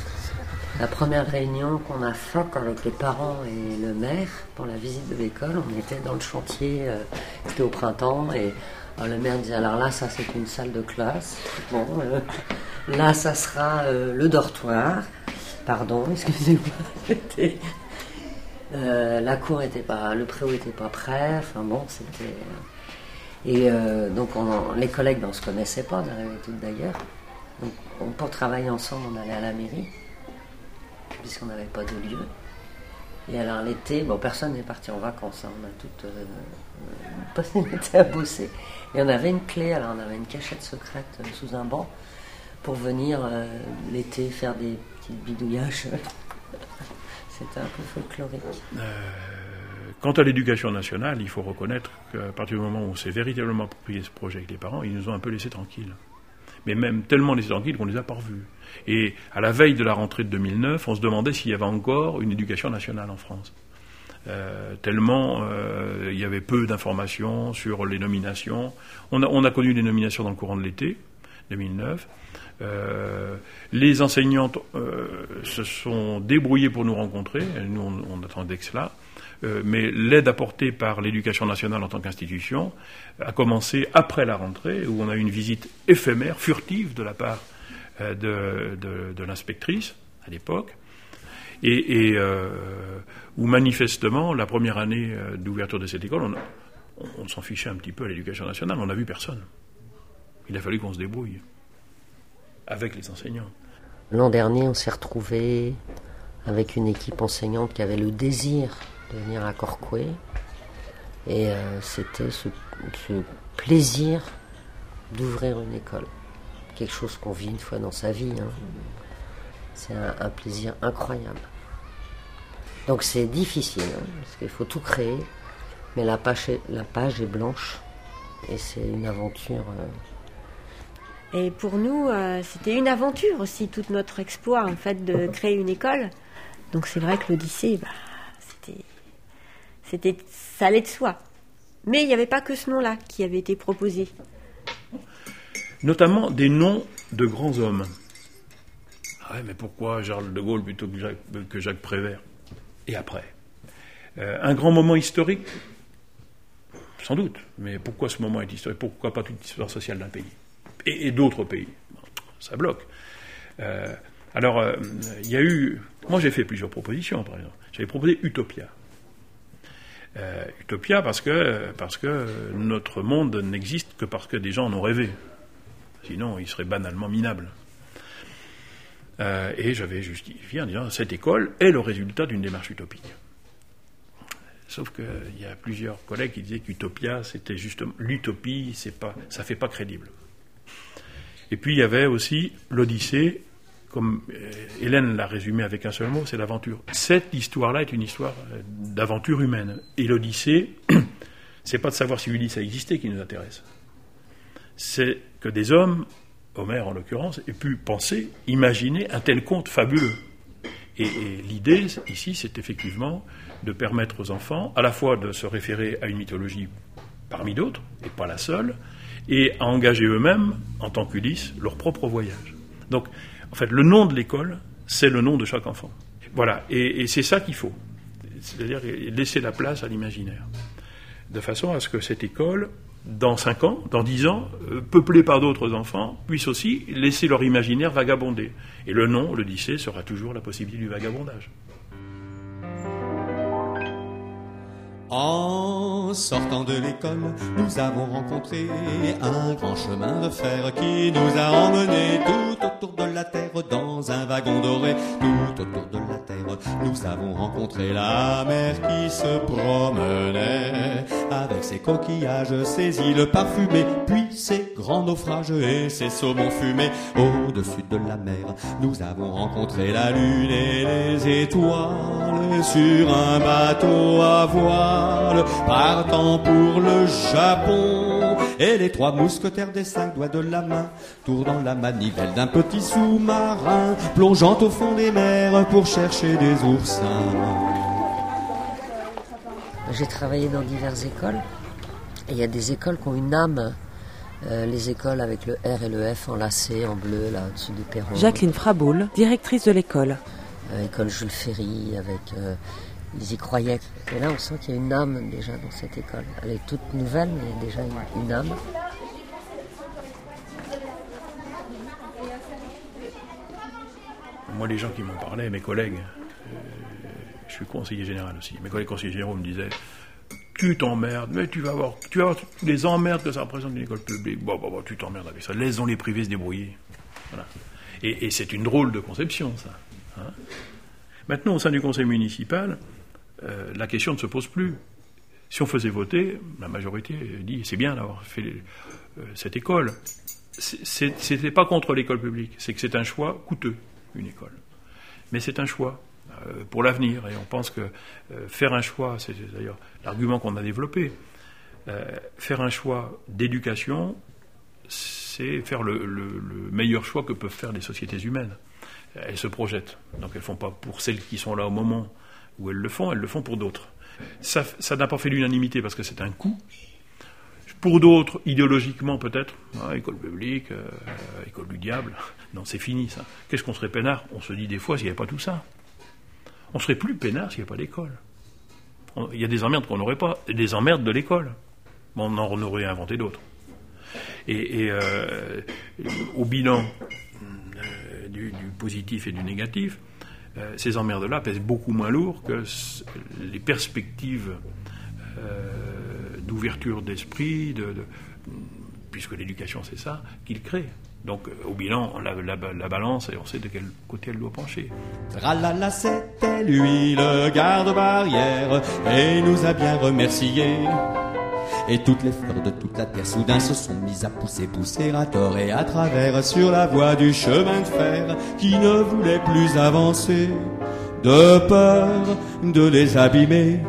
S1: La première réunion qu'on a faite avec les parents et le maire pour la visite de l'école, on était dans le chantier, euh, c'était au printemps, et alors, le maire disait alors là, ça c'est une salle de classe, bon, euh, là ça sera euh, le dortoir, pardon, excusez-moi, euh, la cour était pas, le préau était pas prêt, enfin bon, c'était. Et donc on- les collègues, ben, on se connaissait pas, on toutes d'ailleurs. Donc on- pour travailler ensemble, on allait à la mairie, puisqu'on n'avait pas de lieu. Et alors l'été, bon, personne n'est parti en vacances, hein, on a toutes euh, à bosser. Et on avait une clé, alors on avait une cachette secrète euh, sous un banc pour venir euh, l'été faire des petits bidouillages. C'était un peu folklorique.
S9: Euh, Quant à l'éducation nationale, il faut reconnaître qu'à partir du moment où on s'est véritablement approprié ce projet avec les parents, ils nous ont un peu laissés tranquilles. Mais même tellement laissés tranquilles qu'on ne les a pas revus. Et à la veille de la rentrée de 2009, on se demandait s'il y avait encore une éducation nationale en France. Euh, tellement euh, il y avait peu d'informations sur les nominations. On a, on a connu les nominations dans le courant de l'été 2009. Euh, les enseignantes euh, se sont débrouillées pour nous rencontrer. Nous, on, on attendait que cela. Euh, mais l'aide apportée par l'éducation nationale en tant qu'institution a commencé après la rentrée, où on a eu une visite éphémère, furtive de la part euh, de, l'inspectrice à l'époque, et, euh, où manifestement, la première année d'ouverture de cette école, on, on s'en fichait un petit peu à l'éducation nationale, on n'a vu personne. Il a fallu qu'on se débrouille avec les enseignants.
S1: L'an dernier, on s'est retrouvé avec une équipe enseignante qui avait le désir de venir à Corcoué. Et euh, c'était ce, ce plaisir d'ouvrir une école. Quelque chose qu'on vit une fois dans sa vie. hein. C'est un, un plaisir incroyable. Donc c'est difficile, hein, parce qu'il faut tout créer. Mais la page est, la page est blanche et c'est une aventure.
S14: euh. Et pour nous, euh, c'était une aventure aussi, tout notre exploit en fait de créer une école. Donc c'est vrai que l'Odyssée, bah, c'était, ça allait de soi. Mais il n'y avait pas que ce nom-là qui avait été proposé.
S9: Notamment des noms de grands hommes. Ah ouais, mais pourquoi Charles de Gaulle plutôt que Jacques, que Jacques Prévert? Et après? Euh, Un grand moment historique? Sans doute. Mais pourquoi ce moment est historique? Pourquoi pas toute l'histoire sociale d'un pays? Et, et d'autres pays Ça bloque. Euh, alors, euh, il y a eu. Moi, j'ai fait plusieurs propositions, par exemple. J'avais proposé Utopia. Euh, Utopia parce que, notre monde n'existe que parce que des gens en ont rêvé. Sinon, il serait banalement minable. Euh, et j'avais justifié en disant cette école est le résultat d'une démarche utopique. Sauf qu'il y a plusieurs collègues qui disaient qu'Utopia, c'était justement l'utopie, c'est pas, ça fait pas crédible. Et puis il y avait aussi l'Odyssée, comme euh, Hélène l'a résumé avec un seul mot, c'est l'aventure. Cette histoire-là est une histoire euh, d'aventure humaine. Et l'Odyssée, c'est pas de savoir si Ulysse a existé qui nous intéresse. C'est que des hommes, Homère en l'occurrence, aient pu penser, imaginer un tel conte fabuleux. Et, et l'idée ici, c'est effectivement de permettre aux enfants à la fois de se référer à une mythologie parmi d'autres, et pas la seule, et à engager eux-mêmes, en tant qu'Ulysse, leur propre voyage. Donc, en fait, le nom de l'école, c'est le nom de chaque enfant. Voilà, et, c'est ça qu'il faut. C'est-à-dire laisser la place à l'imaginaire. De façon à ce que cette école, dans 5 ans, dans 10 ans, euh, peuplée par d'autres enfants, puisse aussi laisser leur imaginaire vagabonder. Et le nom, l'Odyssée, sera toujours la possibilité du vagabondage.
S17: En sortant de l'école, nous avons rencontré un grand chemin de fer qui nous a emmenés tout autour de la terre dans un wagon doré. Tout autour de la terre, nous avons rencontré la mer qui se promenait avec ses coquillages, ses îles parfumées, puis ses grands naufrages et ses saumons fumés. Au-dessus de la mer, nous avons rencontré la lune et les étoiles sur un bateau à voile partant pour le Japon. Et les trois mousquetaires des cinq doigts de la main tournant la manivelle d'un petit sous-marin plongeant au fond des mers pour chercher des oursins.
S1: J'ai travaillé dans diverses écoles. Et il y a des écoles qui ont une âme. Euh, les écoles avec le R et le F enlacés en bleu, là, au-dessus du perron.
S2: Jacqueline Fraboul, directrice de l'école.
S1: Euh, école Jules Ferry, avec. euh, ils y croyaient. Et là, on sent qu'il y a une âme déjà dans cette école. Elle est toute nouvelle, mais il y a déjà une, une âme.
S9: Moi, les gens qui m'en parlaient, mes collègues, euh, je suis conseiller général aussi, mes collègues conseillers généraux me disaient Tu t'emmerdes, mais tu vas voir, tu vas voir les emmerdes que ça représente une école publique. Bon, bon, bon, tu t'emmerdes avec ça. Laissons les privés se débrouiller. Voilà. Et, et c'est une drôle de conception, ça. hein. Maintenant, au sein du conseil municipal, euh, la question ne se pose plus. Si on faisait voter, la majorité dit c'est bien d'avoir fait euh, cette école. C'était pas contre l'école publique, c'est que c'est un choix coûteux, une école. Mais c'est un choix euh, pour l'avenir, et on pense que faire un choix, c'est d'ailleurs l'argument qu'on a développé, faire un choix d'éducation, c'est faire le meilleur choix que peuvent faire les sociétés humaines. Elles se projettent, donc elles font pas pour celles qui sont là au moment où elles le font, elles le font pour d'autres. Ça n'a pas fait l'unanimité parce que c'est un coût. Pour d'autres, idéologiquement peut-être, hein, école publique, euh, école du diable. Non, c'est fini ça. Qu'est-ce qu'on serait peinard? On se dit des fois s'il n'y avait pas tout ça. On serait plus peinard s'il n'y avait pas d'école. Il y a des emmerdes qu'on n'aurait pas, des emmerdes de l'école. On en aurait inventé d'autres. Et, euh, au bilan euh, du positif et du négatif, euh, ces emmerdes-là pèsent beaucoup moins lourd que les perspectives euh, d'ouverture d'esprit, de, de- puisque l'éducation c'est ça, qu'il crée. Donc euh, au bilan, on la balance et on sait de quel côté elle doit pencher.
S17: Tralala, c'était lui le garde-barrière et nous a bien remerciés. Et toutes les fleurs de toute la terre soudain se sont mises à pousser, pousser à tort et à travers sur la voie du chemin de fer qui ne voulait plus avancer de peur de les abîmer.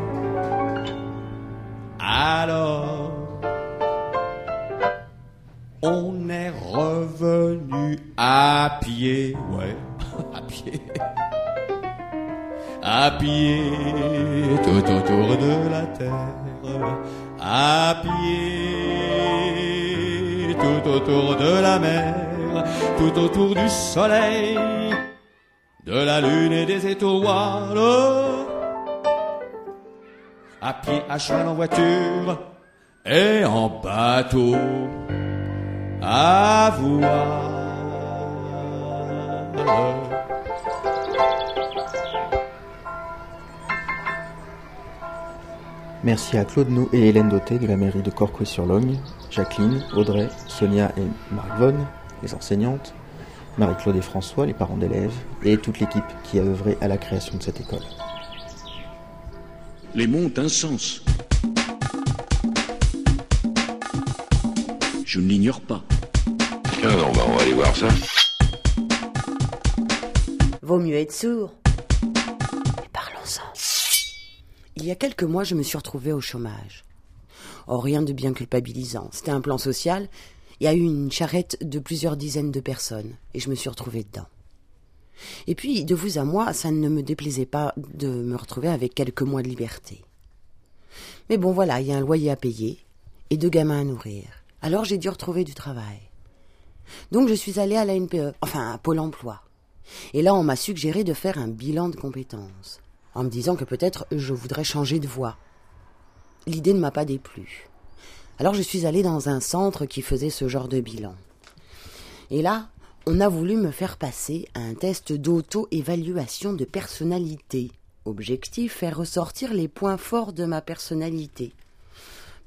S17: Alors, on est revenu à pied, ouais, à pied, à pied, tout autour de la terre. Autour de la mer, tout autour du soleil, de la lune et des étoiles, à pied, à cheval, en voiture et en bateau, à voile.
S7: Merci à Claude Nou et Hélène Dauté de la mairie de Corcoué-sur-Logne, Jacqueline, Audrey, Sonia et Marc Vonne, les enseignantes, Marie-Claude et François, les parents d'élèves, et toute l'équipe qui a œuvré à la création de cette école.
S18: Les mots ont un sens. Je ne l'ignore pas.
S19: Ah non, bah on va aller voir ça.
S3: Vaut mieux être sourd. Mais parlons-en. Il y a quelques mois, je me suis retrouvée au chômage. Oh, rien de bien culpabilisant. C'était un plan social. Il y a eu une charrette de plusieurs dizaines de personnes, et je me suis retrouvée dedans. Et puis, de vous à moi, ça ne me déplaisait pas de me retrouver avec quelques mois de liberté. Mais bon, voilà, il y a un loyer à payer et deux gamins à nourrir. Alors j'ai dû retrouver du travail. Donc je suis allée à la NPE, enfin à Pôle emploi. Et là, on m'a suggéré de faire un bilan de compétences, en me disant que peut-être je voudrais changer de voie. L'idée ne m'a pas déplu. Alors je suis allée dans un centre qui faisait ce genre de bilan. Et là, on a voulu me faire passer un test d'auto-évaluation de personnalité. Objectif, faire ressortir les points forts de ma personnalité.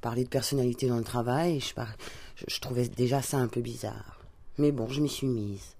S3: Parler de personnalité dans le travail, je, trouvais déjà ça un peu bizarre. Mais bon, je m'y suis mise.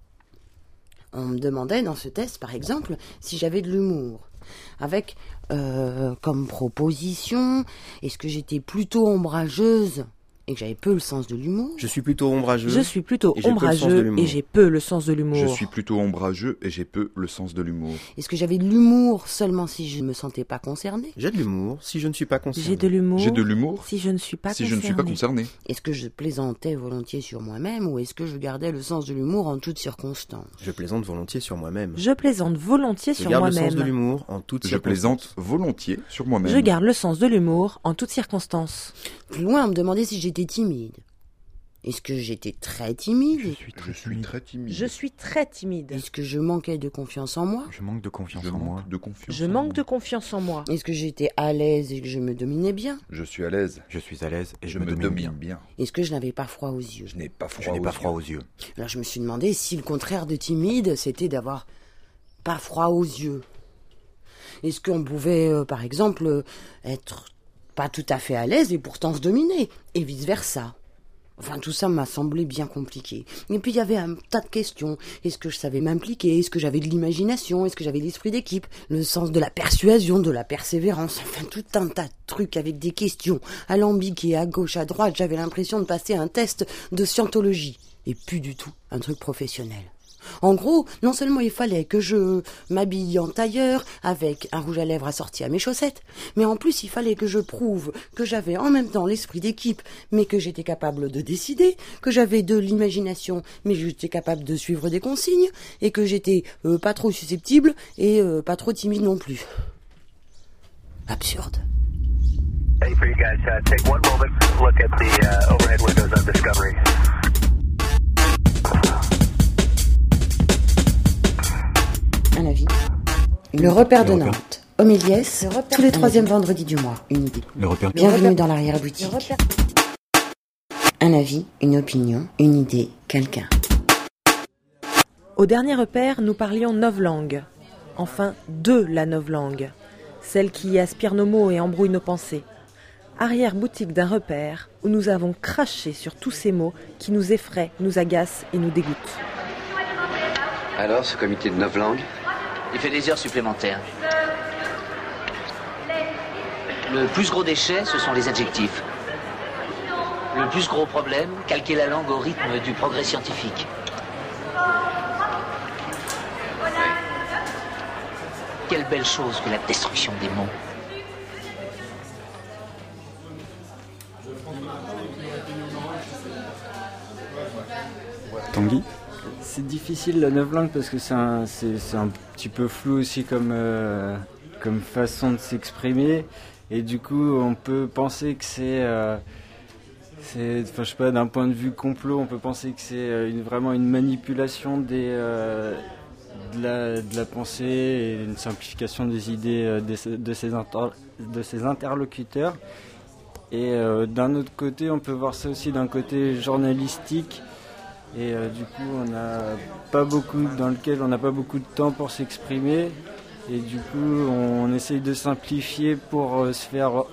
S3: On me demandait dans ce test, par exemple, si j'avais de l'humour. Avec euh, comme proposition, est-ce que j'étais plutôt ombrageuse et que j'avais peu le sens de l'humour
S7: Je suis plutôt ombrageux.
S2: Je suis plutôt
S7: et
S2: ombrageux et j'ai peu le sens de l'humour.
S4: Je suis plutôt ombrageux et j'ai peu le sens de l'humour.
S3: Est-ce que j'avais de l'humour seulement si je ne me sentais pas concernée?
S7: J'ai de l'humour si je ne suis pas concerné.
S2: J'ai de l'humour.
S4: J'ai de l'humour
S2: Si je ne suis pas
S4: si je ne suis pas concerné.
S3: Est-ce que je plaisantais volontiers sur moi-même ou est-ce que je gardais le sens de l'humour en toutes circonstances?
S7: Je plaisante volontiers sur moi-même.
S2: Je plaisante volontiers
S7: Je
S2: sur
S7: garde le sens de
S2: moi-même.
S7: l'humour en toutes
S4: Je plaisante volontiers sur moi-même.
S2: Je garde le sens de l'humour en toutes circonstances.
S3: Plus loin, on me demandait si j'étais timide. Est-ce que j'étais très timide?
S4: Je suis très timide.
S2: Je suis très timide.
S3: Est-ce que je manquais de confiance en moi?
S11: Je manque de confiance
S4: Je
S11: en moi.
S4: de confiance.
S2: Je manque de confiance en moi.
S3: Est-ce que j'étais à l'aise et que je me dominais bien?
S4: Je suis à l'aise.
S11: Je suis à l'aise et je,
S4: Je
S11: me,
S4: me
S11: domine,
S4: domine
S11: bien.
S4: bien.
S3: Est-ce que je n'avais pas froid aux yeux?
S4: Je n'ai pas froid.
S11: Je n'ai
S4: aux
S11: pas
S4: yeux.
S11: froid aux yeux.
S3: Alors je me suis demandé si le contraire de timide, c'était d'avoir pas froid aux yeux. Est-ce qu'on pouvait, euh, par exemple, euh, être pas tout à fait à l'aise et pourtant se dominer, et vice-versa Enfin, tout ça m'a semblé bien compliqué. Et puis il y avait un tas de questions. Est-ce que je savais m'impliquer? Est-ce que j'avais de l'imagination? Est-ce que j'avais l'esprit d'équipe? Le sens de la persuasion, de la persévérance Enfin, tout un tas de trucs avec des questions alambiquées à gauche, à droite. J'avais l'impression de passer un test de scientologie. Et plus du tout un truc professionnel. En gros, non seulement il fallait que je m'habille en tailleur avec un rouge à lèvres assorti à mes chaussettes, mais en plus il fallait que je prouve que j'avais en même temps l'esprit d'équipe, mais que j'étais capable de décider, que j'avais de l'imagination, mais j'étais capable de suivre des consignes, et que j'étais euh, pas trop susceptible et euh, pas trop timide non plus. Absurde. Le repère de Nantes. Homéliès, tous les troisièmes vendredis du mois. Une idée.
S11: Le repère
S3: Bienvenue dans l'arrière-boutique. Un avis, une opinion, une idée, quelqu'un.
S2: Au dernier repère, nous parlions novlangue. Enfin, de la novlangue. Celle qui aspire nos mots et embrouille nos pensées. Arrière-boutique d'un repère où nous avons craché sur tous ces mots qui nous effraient, nous agacent et nous dégoûtent.
S20: Alors, ce comité de neuf langues
S21: Il fait des heures supplémentaires. Le plus gros déchet, ce sont les adjectifs. Le plus gros problème, calquer la langue au rythme du progrès scientifique. Quelle belle chose que la destruction des mots.
S11: Tanguy
S22: c'est difficile la novlangue parce que c'est un, petit peu flou aussi comme, comme façon de s'exprimer. Et du coup, on peut penser que c'est c'est, enfin, je sais pas, d'un point de vue complot, on peut penser que c'est euh, vraiment une manipulation euh, de, la, de, pensée et une simplification des idées euh, de, ses de ses interlocuteurs. Et d'un autre côté, on peut voir ça aussi d'un côté journalistique. Et du coup, on n'a pas beaucoup, dans lequel on n'a pas beaucoup de temps pour s'exprimer. Et du coup, on essaye de simplifier pour se faire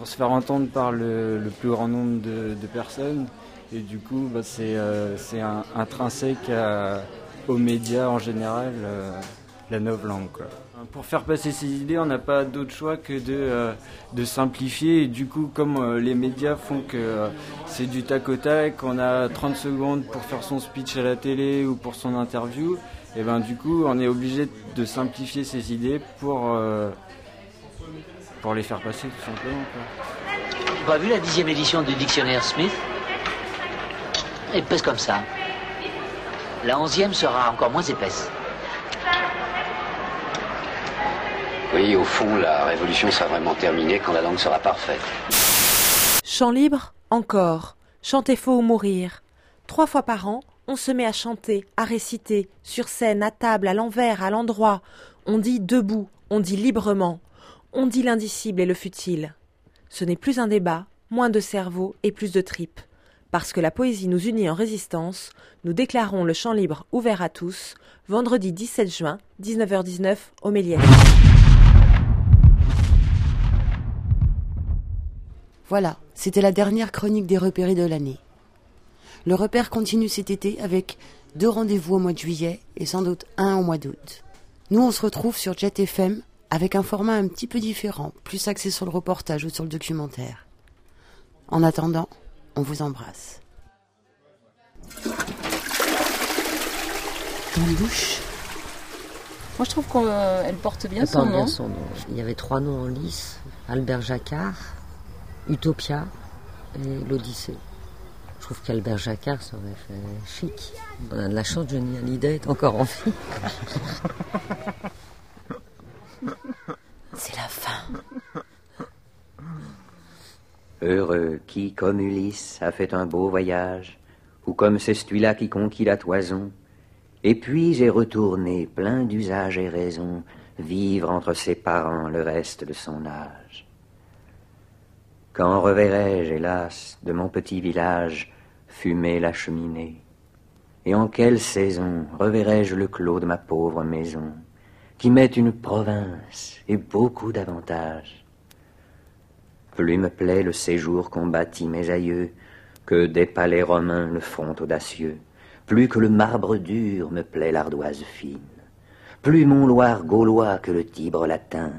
S22: pour se faire entendre par le, plus grand nombre de, personnes. Et du coup, bah, c'est euh, intrinsèque aux médias en général, euh, la novlangue. Pour faire passer ces idées, on n'a pas d'autre choix que de, euh, de, simplifier. Et du coup, comme les médias font que c'est du tac au tac, on a 30 secondes pour faire son speech à la télé ou pour son interview, et ben du coup, on est obligé de simplifier ces idées pour pour les faire passer tout simplement.
S21: Quoi. Pas vu la dixième édition du dictionnaire Smith? Épaisse comme ça. La onzième sera encore moins épaisse.
S20: Oui, au fond, la révolution sera vraiment terminée quand la langue sera parfaite.
S2: Chant libre, encore. Chanter faux ou mourir. Trois fois par an, on se met à chanter, à réciter, sur scène, à table, à l'envers, à l'endroit. On dit debout, on dit librement. On dit l'indicible et le futile. Ce n'est plus un débat, moins de cerveau et plus de tripes. Parce que la poésie nous unit en résistance, nous déclarons le champ libre ouvert à tous, vendredi 17 juin, 19h19, au Méliès.
S3: Voilà, c'était la dernière chronique des repérés de l'année. Le repère continue cet été avec deux rendez-vous au mois de juillet et sans doute un au mois d'août. Nous, on se retrouve sur Jet FM avec un format un petit peu différent, plus axé sur le reportage ou sur le documentaire. En attendant, on vous embrasse. Ton douche
S1: Moi je trouve qu'elle porte bien, son, nom. son nom. Il y avait trois noms en lice Albert Jacquard, Utopia et l'Odyssée. Je trouve qu'Albert Jacquard ça aurait fait chic. On a de la chance, Johnny Hallyday est encore en vie.
S3: C'est la fin.
S23: Heureux qui, comme Ulysse, a fait un beau voyage, ou comme celui-là qui conquit la toison, et puis est retourné, plein d'usage et raison, vivre entre ses parents le reste de son âge. Quand reverrai-je, hélas, de mon petit village fumer la cheminée? Et en quelle saison reverrai-je le clos de ma pauvre maison qui met une province et beaucoup d'avantages? Plus me plaît le séjour qu'ont bâti mes aïeux, que des palais romains le front audacieux, plus que le marbre dur me plaît l'ardoise fine, plus mon Loire gaulois que le Tibre latin,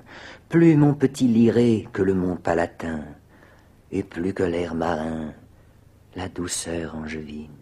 S23: plus mon petit Liré que le mont Palatin, et plus que l'air marin, la douceur angevine.